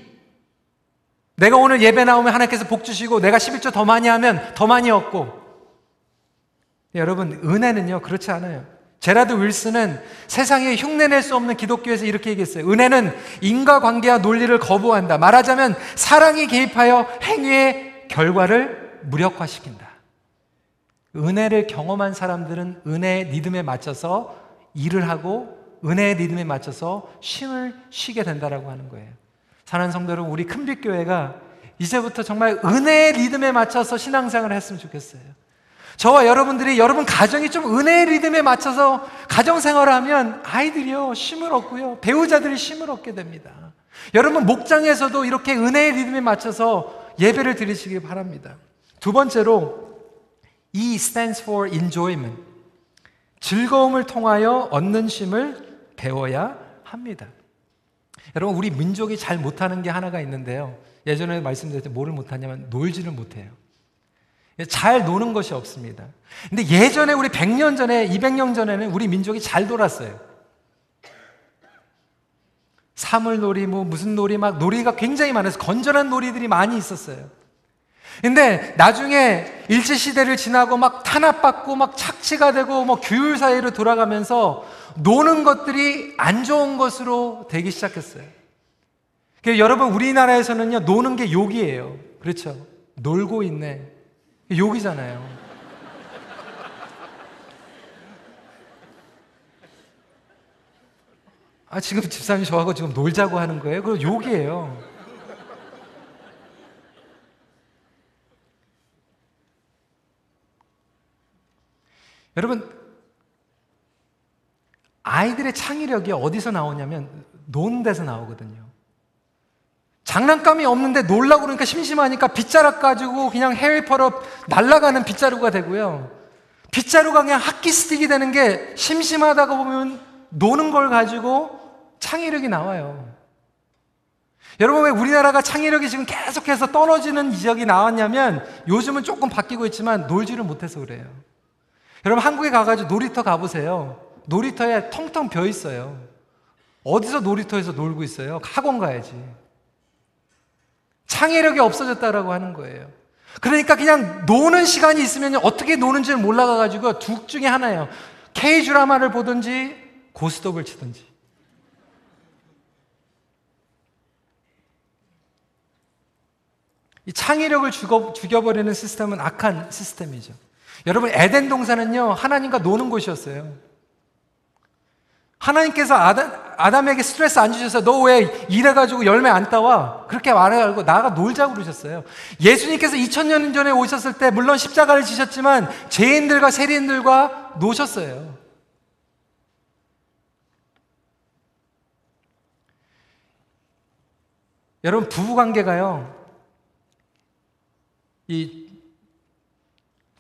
A: 내가 오늘 예배 나오면 하나님께서 복 주시고 내가 11조 더 많이 하면 더 많이 얻고. 여러분, 은혜는요, 그렇지 않아요. 제라드 윌슨은 세상에 흉내낼 수 없는 기독교에서 이렇게 얘기했어요. 은혜는 인과관계와 논리를 거부한다. 말하자면 사랑이 개입하여 행위의 결과를 무력화시킨다. 은혜를 경험한 사람들은 은혜의 리듬에 맞춰서 일을 하고 은혜의 리듬에 맞춰서 쉼을 쉬게 된다라고 하는 거예요. 사는 성도 여러분, 우리 큰빛교회가 이제부터 정말 은혜의 리듬에 맞춰서 신앙생활을 했으면 좋겠어요. 저와 여러분들이 여러분 가정이 좀 은혜의 리듬에 맞춰서 가정 생활을 하면 아이들이요 쉼을 얻고요 배우자들이 쉼을 얻게 됩니다. 여러분 목장에서도 이렇게 은혜의 리듬에 맞춰서 예배를 드리시기 바랍니다. 두 번째로 E stands for enjoyment. 즐거움을 통하여 얻는 쉼을 배워야 합니다. 여러분, 우리 민족이 잘 못하는 게 하나가 있는데요. 예전에 말씀드렸듯이 뭐를 못하냐면 놀지를 못해요. 잘 노는 것이 없습니다. 근데 예전에 우리 100년 전에, 200년 전에는 우리 민족이 잘 놀았어요. 사물놀이, 뭐 무슨 놀이, 막 놀이가 굉장히 많아서 건전한 놀이들이 많이 있었어요. 근데 나중에 일제시대를 지나고 막 탄압받고 막 착취가 되고 뭐 규율 사회로 돌아가면서 노는 것들이 안 좋은 것으로 되기 시작했어요. 그래서 여러분 우리나라에서는요 노는 게 욕이에요. 그렇죠? 놀고 있네. 욕이잖아요. 아 지금 집사님 저하고 지금 놀자고 하는 거예요? 그거 욕이에요. 여러분, 아이들의 창의력이 어디서 나오냐면 노는 데서 나오거든요. 장난감이 없는데 놀라고 그러니까 심심하니까 빗자락 가지고 그냥 해외 펄업 날아가는 빗자루가 되고요. 빗자루가 그냥 학기 스틱이 되는 게 심심하다고 보면 노는 걸 가지고 창의력이 나와요. 여러분 왜 우리나라가 창의력이 지금 계속해서 떨어지는 지역이 나왔냐면 요즘은 조금 바뀌고 있지만 놀지를 못해서 그래요. 여러분 한국에 가가지고 놀이터 가보세요. 놀이터에 텅텅 벼 있어요. 어디서 놀이터에서 놀고 있어요? 학원 가야지. 창의력이 없어졌다라고 하는 거예요. 그러니까 그냥 노는 시간이 있으면 어떻게 노는지를 몰라가가지고 둘 중에 하나예요. K 드라마를 보든지 고스톱을 치든지. 이 창의력을 죽여, 죽여버리는 시스템은 악한 시스템이죠. 여러분, 에덴 동산은요, 하나님과 노는 곳이었어요. 하나님께서 아담, 아담에게 스트레스 안 주셔서 너 왜 일해가지고 열매 안 따와? 그렇게 말해가지고 나가 놀자고 그러셨어요. 예수님께서 2000년 전에 오셨을 때 물론 십자가를 지셨지만 죄인들과 세리인들과 노셨어요. 여러분 부부 관계가요. 이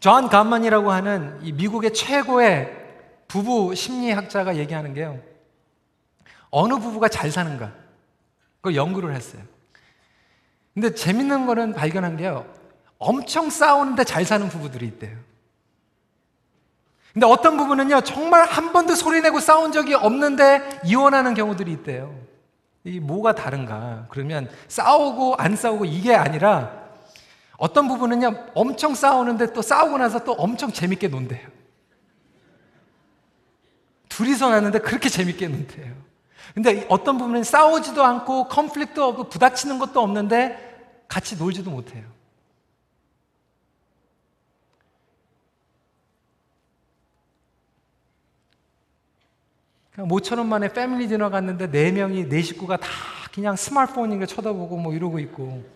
A: 존 가트만이라고 하는 이 미국의 최고의 부부 심리학자가 얘기하는 게요. 어느 부부가 잘 사는가? 그걸 연구를 했어요. 근데 재밌는 거는 발견한 게요. 엄청 싸우는데 잘 사는 부부들이 있대요. 근데 어떤 부부는요, 정말 한 번도 소리 내고 싸운 적이 없는데 이혼하는 경우들이 있대요. 이 뭐가 다른가? 그러면 싸우고 안 싸우고 이게 아니라 어떤 부분은요, 엄청 싸우는데 또 싸우고 나서 또 엄청 재밌게 논대요. 둘이서 났는데 그렇게 재밌게 논대요. 근데 어떤 부분은 싸우지도 않고 컨플릭도 없고 부닥치는 것도 없는데 같이 놀지도 못해요. 그냥 모처럼 만에 패밀리 디너 갔는데 네 명이 네 식구가 다 그냥 스마트폰인 거 쳐다보고 뭐 이러고 있고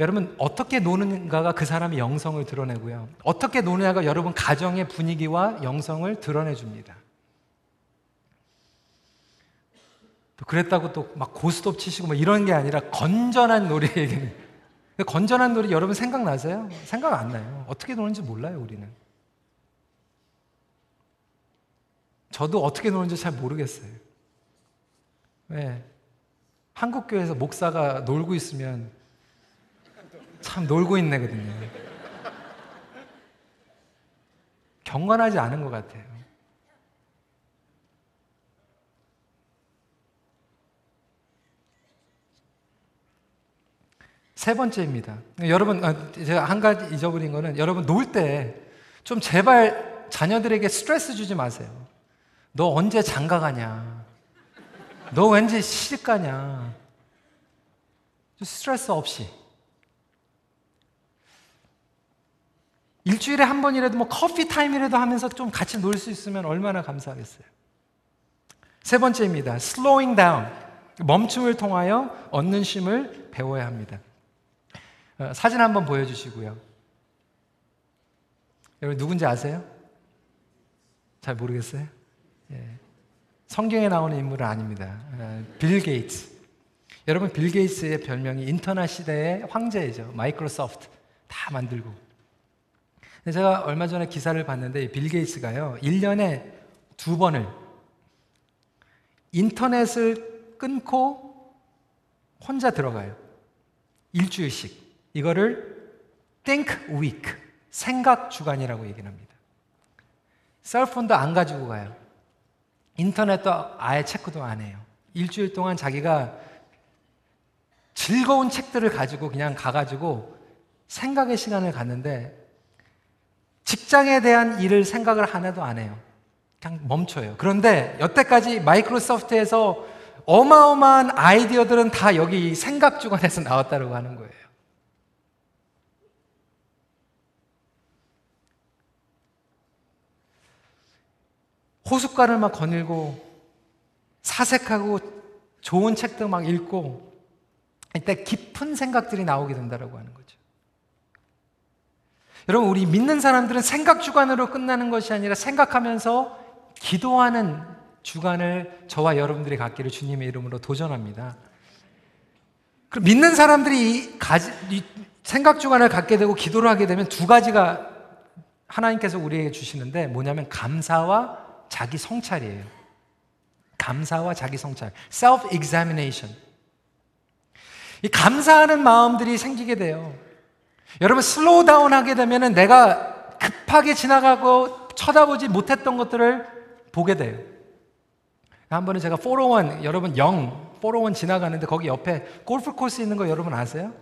A: 여러분 어떻게 노는가가 그 사람의 영성을 드러내고요. 어떻게 노느냐가 여러분 가정의 분위기와 영성을 드러내 줍니다. 또 그랬다고 또 막 고스톱 치시고 막 이런 게 아니라 건전한 놀이 얘기 건전한 놀이 여러분 생각나세요? 생각 안 나요. 어떻게 노는지 몰라요, 우리는. 저도 어떻게 노는지 잘 모르겠어요. 왜? 한국 교회에서 목사가 놀고 있으면 참 놀고 있네거든요. 경건하지 않은 것 같아요. 세 번째입니다. 여러분, 아, 제가 한 가지 잊어버린 거는 여러분 놀 때 좀 제발 자녀들에게 스트레스 주지 마세요. 너 언제 장가 가냐? 너 왠지 시집 가냐? 스트레스 없이. 일주일에 한 번이라도 뭐 커피 타임이라도 하면서 좀 같이 놀 수 있으면 얼마나 감사하겠어요. 세 번째입니다. slowing down. 멈춤을 통하여 얻는 쉼을 배워야 합니다. 어, 사진 한번 보여주시고요. 여러분 누군지 아세요? 잘 모르겠어요? 예. 성경에 나오는 인물은 아닙니다. 어, 빌 게이츠. 여러분 빌 게이츠의 별명이 인터넷 시대의 황제이죠. 마이크로소프트 다 만들고. 제가 얼마 전에 기사를 봤는데 빌 게이츠가요. 1년에 두 번을 인터넷을 끊고 혼자 들어가요. 일주일씩. 이거를 think week, 생각 주간이라고 얘기를 합니다. 셀폰도 안 가지고 가요. 인터넷도 아예 체크도 안 해요. 일주일 동안 자기가 즐거운 책들을 가지고 그냥 가가지고 생각의 시간을 갖는데 직장에 대한 일을 생각을 하나도 안 해요. 그냥 멈춰요. 그런데 여태까지 마이크로소프트에서 어마어마한 아이디어들은 다 여기 생각 주간에서 나왔다고 하는 거예요. 호숫가를 막 거닐고 사색하고 좋은 책도 막 읽고 이때 깊은 생각들이 나오게 된다고 하는 거죠. 여러분, 우리 믿는 사람들은 생각 주간으로 끝나는 것이 아니라 생각하면서 기도하는 주간을 저와 여러분들이 갖기를 주님의 이름으로 도전합니다. 그럼 믿는 사람들이 가지, 생각 주간을 갖게 되고 기도를 하게 되면 두 가지가 하나님께서 우리에게 주시는데 뭐냐면 감사와 자기 성찰이에요. 감사와 자기 성찰. self examination. 이 감사하는 마음들이 생기게 돼요. 여러분 slow down 하게 되면은 내가 급하게 지나가고 쳐다보지 못했던 것들을 보게 돼요. 한 번은 제가 401 여러분 0 401 지나가는데 거기 옆에 골프 코스 있는 거 여러분 아세요?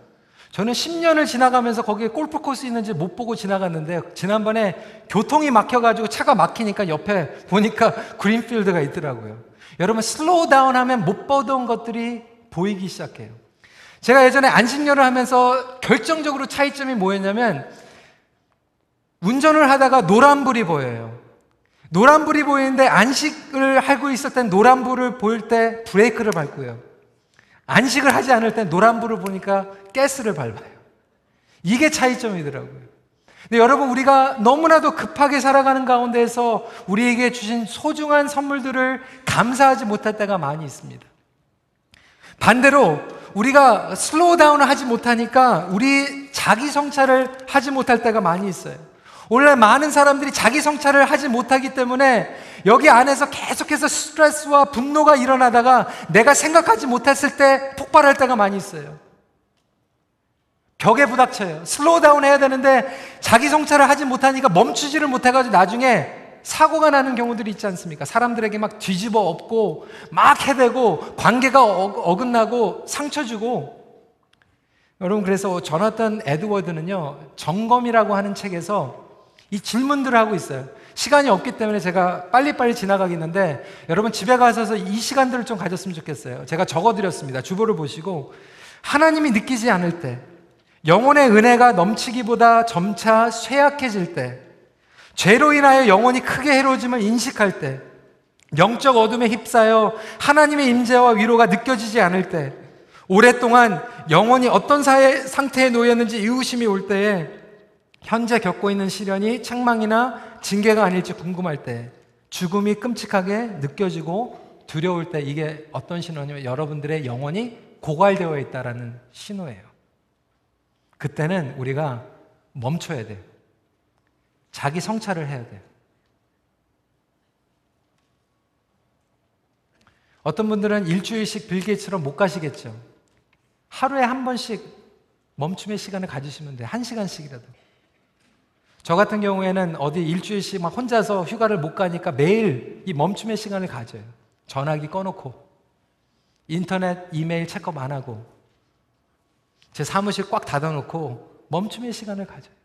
A: 저는 10년을 지나가면서 거기에 골프 코스 있는지 못 보고 지나갔는데 지난번에 교통이 막혀가지고 차가 막히니까 옆에 보니까 (laughs) green field가 있더라고요. 여러분 slow down 하면 못 보던 것들이 보이기 시작해요. 제가 예전에 안식년을 하면서 결정적으로 차이점이 뭐였냐면 운전을 하다가 노란불이 보여요. 노란불이 보이는데 안식을 하고 있었던 노란불을 보일 때 브레이크를 밟고요. 안식을 하지 않을 땐 노란불을 보니까 가스를 밟아요. 이게 차이점이더라고요. 근데 여러분, 우리가 너무나도 급하게 살아가는 가운데서 우리에게 주신 소중한 선물들을 감사하지 못할 때가 많이 있습니다. 반대로 우리가 slow down을 하지 못하니까 우리 자기 성찰을 하지 못할 때가 많이 있어요. 오늘날 많은 사람들이 자기 성찰을 하지 못하기 때문에 여기 안에서 계속해서 스트레스와 분노가 일어나다가 내가 생각하지 못했을 때 폭발할 때가 많이 있어요. 벽에 부닥쳐요. slow down 해야 되는데 자기 성찰을 하지 못하니까 멈추지를 못해가지고 나중에 사고가 나는 경우들이 있지 않습니까? 사람들에게 막 뒤집어 엎고 막 해대고 관계가 어긋나고 상처 주고 여러분 그래서 전화던 에드워드는요 점검이라고 하는 책에서 이 질문들을 하고 있어요. 시간이 없기 때문에 제가 빨리빨리 지나가겠는데 여러분 집에 가셔서 이 시간들을 좀 가졌으면 좋겠어요. 제가 적어드렸습니다. 주보를 보시고 하나님이 느끼지 않을 때 영혼의 은혜가 넘치기보다 점차 쇠약해질 때 죄로 인하여 영혼이 크게 해로워짐을 인식할 때, 영적 어둠에 휩싸여 하나님의 임재와 위로가 느껴지지 않을 때, 오랫동안 영혼이 어떤 사회, 상태에 놓였는지 이유심이 올 때에 현재 겪고 있는 시련이 책망이나 징계가 아닐지 궁금할 때, 죽음이 끔찍하게 느껴지고 두려울 때 이게 어떤 신호냐면 여러분들의 영혼이 고갈되어 있다라는 신호예요. 그때는 우리가 멈춰야 돼요. 자기 성찰을 해야 돼요. 어떤 분들은 일주일씩 빌게이츠처럼 못 가시겠죠. 하루에 한 번씩 멈춤의 시간을 가지시면 돼요. 한 시간씩이라도. 저 같은 경우에는 어디 일주일씩 막 혼자서 휴가를 못 가니까 매일 이 멈춤의 시간을 가져요. 전화기 꺼놓고, 인터넷, 이메일 체크업 안 하고, 제 사무실 꽉 닫아놓고 멈춤의 시간을 가져요.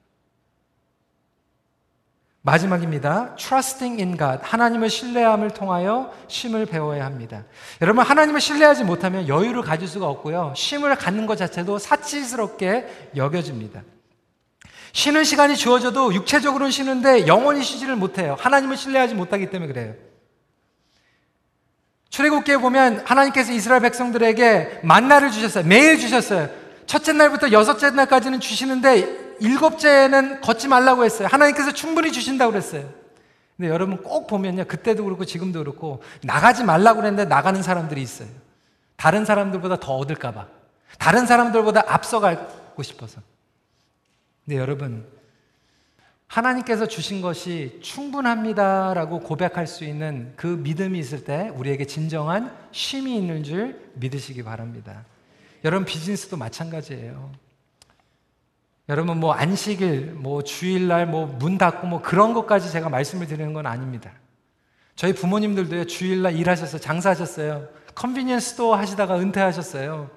A: 마지막입니다. Trusting in God. 하나님을 신뢰함을 통하여 쉼을 배워야 합니다. 여러분, 하나님을 신뢰하지 못하면 여유를 가질 수가 없고요. 쉼을 갖는 것 자체도 사치스럽게 여겨집니다. 쉬는 시간이 주어져도 육체적으로는 쉬는데 영원히 쉬지를 못해요. 하나님을 신뢰하지 못하기 때문에 그래요. 출애굽기에 보면 하나님께서 이스라엘 백성들에게 만나를 주셨어요. 매일 주셨어요. 첫째 날부터 여섯째 날까지는 주시는데 일곱째는 걷지 말라고 했어요. 하나님께서 충분히 주신다고 그랬어요. 근데 여러분 꼭 보면요. 그때도 그렇고 지금도 그렇고 나가지 말라고 그랬는데 나가는 사람들이 있어요. 다른 사람들보다 더 얻을까봐. 다른 사람들보다 앞서가고 싶어서. 근데 여러분, 하나님께서 주신 것이 충분합니다라고 고백할 수 있는 그 믿음이 있을 때 우리에게 진정한 쉼이 있는 줄 믿으시기 바랍니다. 여러분, 비즈니스도 마찬가지예요. 여러분, 뭐 안식일, 뭐 주일날 뭐 문 닫고 뭐 그런 것까지 제가 말씀을 드리는 건 아닙니다. 저희 부모님들도요, 주일날 일하셔서 장사하셨어요. convenience store 하시다가 은퇴하셨어요.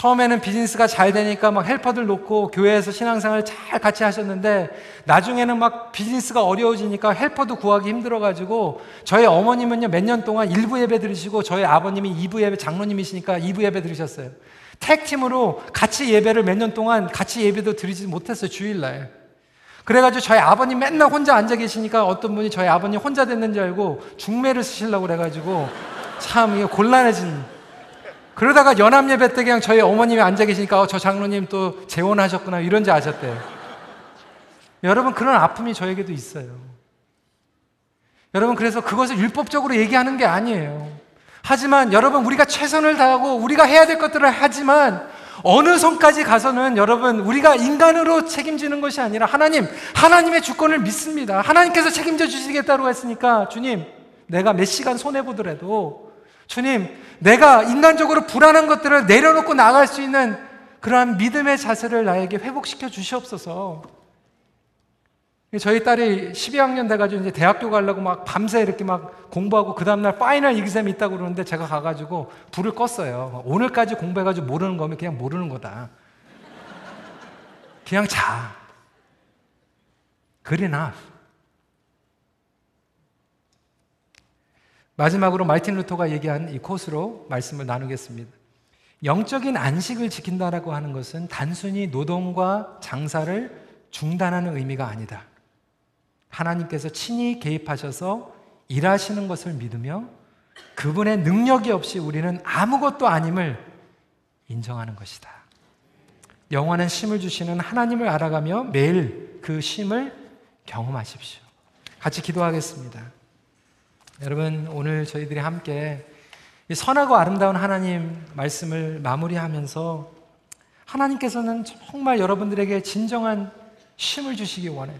A: 처음에는 비즈니스가 잘 되니까 막 helper들 놓고 교회에서 신앙생활 잘 같이 하셨는데 나중에는 막 비즈니스가 어려워지니까 helper도 구하기 힘들어가지고 저희 어머님은요 몇 년 동안 일부 예배 드리시고 저희 아버님이 2부 예배 장로님이시니까 2부 예배 드리셨어요. 택팀으로 같이 예배를 몇 년 동안 같이 예배도 드리지 못했어요 주일날. 그래가지고 저희 아버님 맨날 혼자 앉아 계시니까 어떤 분이 저희 아버님 혼자 됐는 줄 알고 중매를 쓰시려고 그래가지고 참 이게 곤란해진 그러다가 연합 예배 때 그냥 저희 어머님이 앉아 계시니까 어, 저 장로님 또 재혼하셨구나 이런지 아셨대요. 여러분 그런 아픔이 저에게도 있어요. 여러분 그래서 그것을 율법적으로 얘기하는 게 아니에요. 하지만 여러분 우리가 최선을 다하고 우리가 해야 될 것들을 하지만 어느 선까지 가서는 여러분 우리가 인간으로 책임지는 것이 아니라 하나님 하나님의 주권을 믿습니다. 하나님께서 책임져 주시겠다고 했으니까 주님 내가 몇 시간 손해 보더라도 주님, 내가 인간적으로 불안한 것들을 내려놓고 나갈 수 있는 그러한 믿음의 자세를 나에게 회복시켜 주시옵소서. 저희 딸이 12학년 돼가지고 이제 대학교 가려고 막 밤새 이렇게 막 공부하고 그 다음날 파이널 이기셈이 있다고 그러는데 제가 가가지고 불을 껐어요. 오늘까지 공부해가지고 모르는 거면 그냥 모르는 거다. 그냥 자. Enough. 마지막으로 마이틴 루터가 얘기한 이 코스로 말씀을 나누겠습니다. 영적인 안식을 지킨다라고 하는 것은 단순히 노동과 장사를 중단하는 의미가 아니다. 하나님께서 친히 개입하셔서 일하시는 것을 믿으며 그분의 능력이 없이 우리는 아무것도 아님을 인정하는 것이다. 영원한 쉼을 주시는 하나님을 알아가며 매일 그 쉼을 경험하십시오. 같이 기도하겠습니다. 여러분, 오늘 저희들이 함께 선하고 아름다운 하나님 말씀을 마무리하면서 하나님께서는 정말 여러분들에게 진정한 쉼을 주시기 원해요.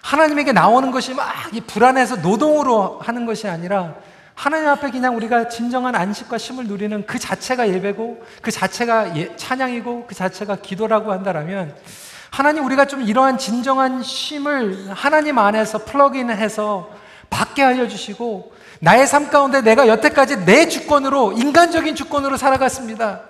A: 하나님에게 나오는 것이 막 불안해서 노동으로 하는 것이 아니라 하나님 앞에 그냥 우리가 진정한 안식과 쉼을 누리는 그 자체가 예배고 그 자체가 예, 찬양이고 그 자체가 기도라고 한다면 하나님 우리가 좀 이러한 진정한 쉼을 하나님 안에서 플러그인해서 받게 하여 주시고 나의 삶 가운데 내가 여태까지 내 주권으로 인간적인 주권으로 살아갔습니다.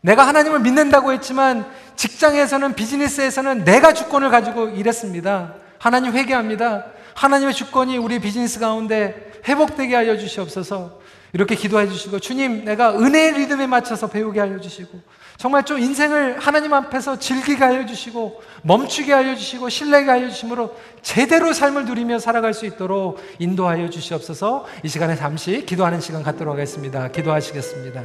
A: 내가 하나님을 믿는다고 했지만 직장에서는 비즈니스에서는 내가 주권을 가지고 일했습니다. 하나님 회개합니다. 하나님의 주권이 우리 비즈니스 가운데 회복되게 하여 주시옵소서. 이렇게 기도해 주시고 주님 내가 은혜의 리듬에 맞춰서 배우게 하여 주시고 정말 좀 인생을 하나님 앞에서 즐기게 하여 주시고 멈추게 하여 주시고 신뢰게 하여 주심으로 제대로 삶을 누리며 살아갈 수 있도록 인도하여 주시옵소서 이 시간에 잠시 기도하는 시간 갖도록 하겠습니다. 기도하시겠습니다.